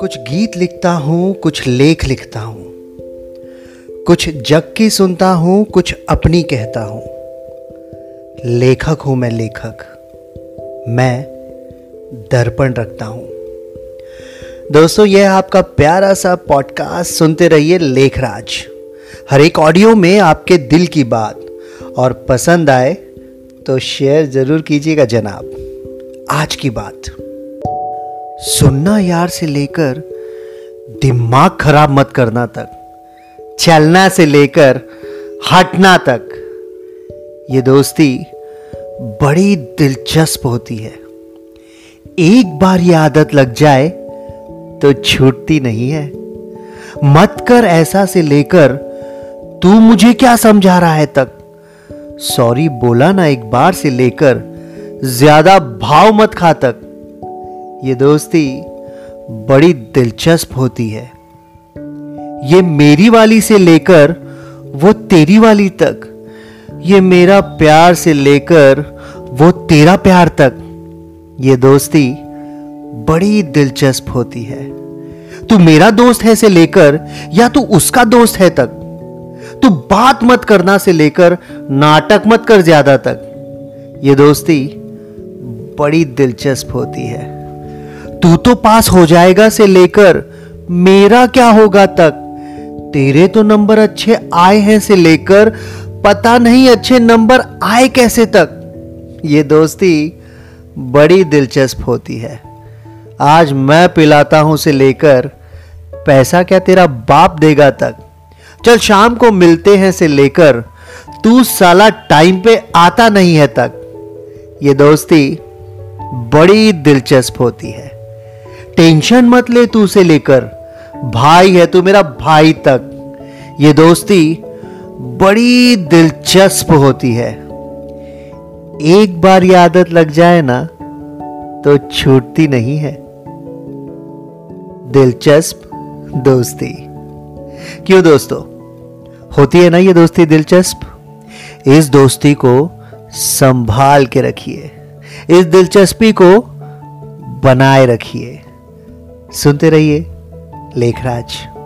कुछ गीत लिखता हूँ, कुछ लेख लिखता हूँ। कुछ जग की सुनता हूँ, कुछ अपनी कहता हूँ। लेखक हूँ मैं लेखक। मैं दर्पण रखता हूँ। दोस्तों यह आपका प्यारा सा पॉडकास्ट सुनते रहिए लेखराज। हर एक ऑडियो में आपके दिल की बात। और पसंद आए तो शेयर ज़रूर कीजिएगा जनाब। आज की बात। सुनना यार से लेकर दिमाग खराब मत करना तक, चलना से लेकर हटना तक, ये दोस्ती बड़ी दिलचस्प होती है। एक बार ये आदत लग जाए तो छूटती नहीं है। मत कर ऐसा से लेकर, तू मुझे क्या समझा रहा है तक। सॉरी बोला ना एक बार से लेकर, ज़्यादा भाव मत खा तक। ये दोस्ती बड़ी दिलचस्प होती है। ये मेरी वाली से लेकर वो तेरी वाली तक, ये मेरा प्यार से लेकर वो तेरा प्यार तक, ये दोस्ती बड़ी दिलचस्प होती है। तू मेरा दोस्त है से लेकर, या तू उसका दोस्त है तक? तू बात मत करना से लेकर, नाटक मत कर ज़्यादा तक। ये दोस्ती बड़ी दिलचस्प होती है। तू तो पास हो जाएगा से लेकर मेरा क्या होगा तक? तेरे तो नंबर अच्छे आए हैं से लेकर पता नहीं अच्छे नंबर आए कैसे तक? ये दोस्ती बड़ी दिलचस्प होती है। आज मैं पिलाता हूँ से लेकर पैसा क्या तेरा बाप देगा तक? चल शाम को मिलते हैं से लेकर तू साला टाइम पे आता नहीं है तक। ये दोस्ती बड़ी दिलचस्प होती है। टेंशन मत ले तू उसे लेकर। भाई है तू मेरा भाई तक। ये दोस्ती बड़ी दिलचस्प होती है। एक बार ये आदत लग जाए ना तो छूटती नहीं है। दिलचस्प दोस्ती। क्यों दोस्तों? होती है ना ये दोस्ती दिलचस्प? इस दोस्ती को संभाल के रखिए। इस दिलचस्पी को बनाए रखिए। सुनते रहिए लेखराज।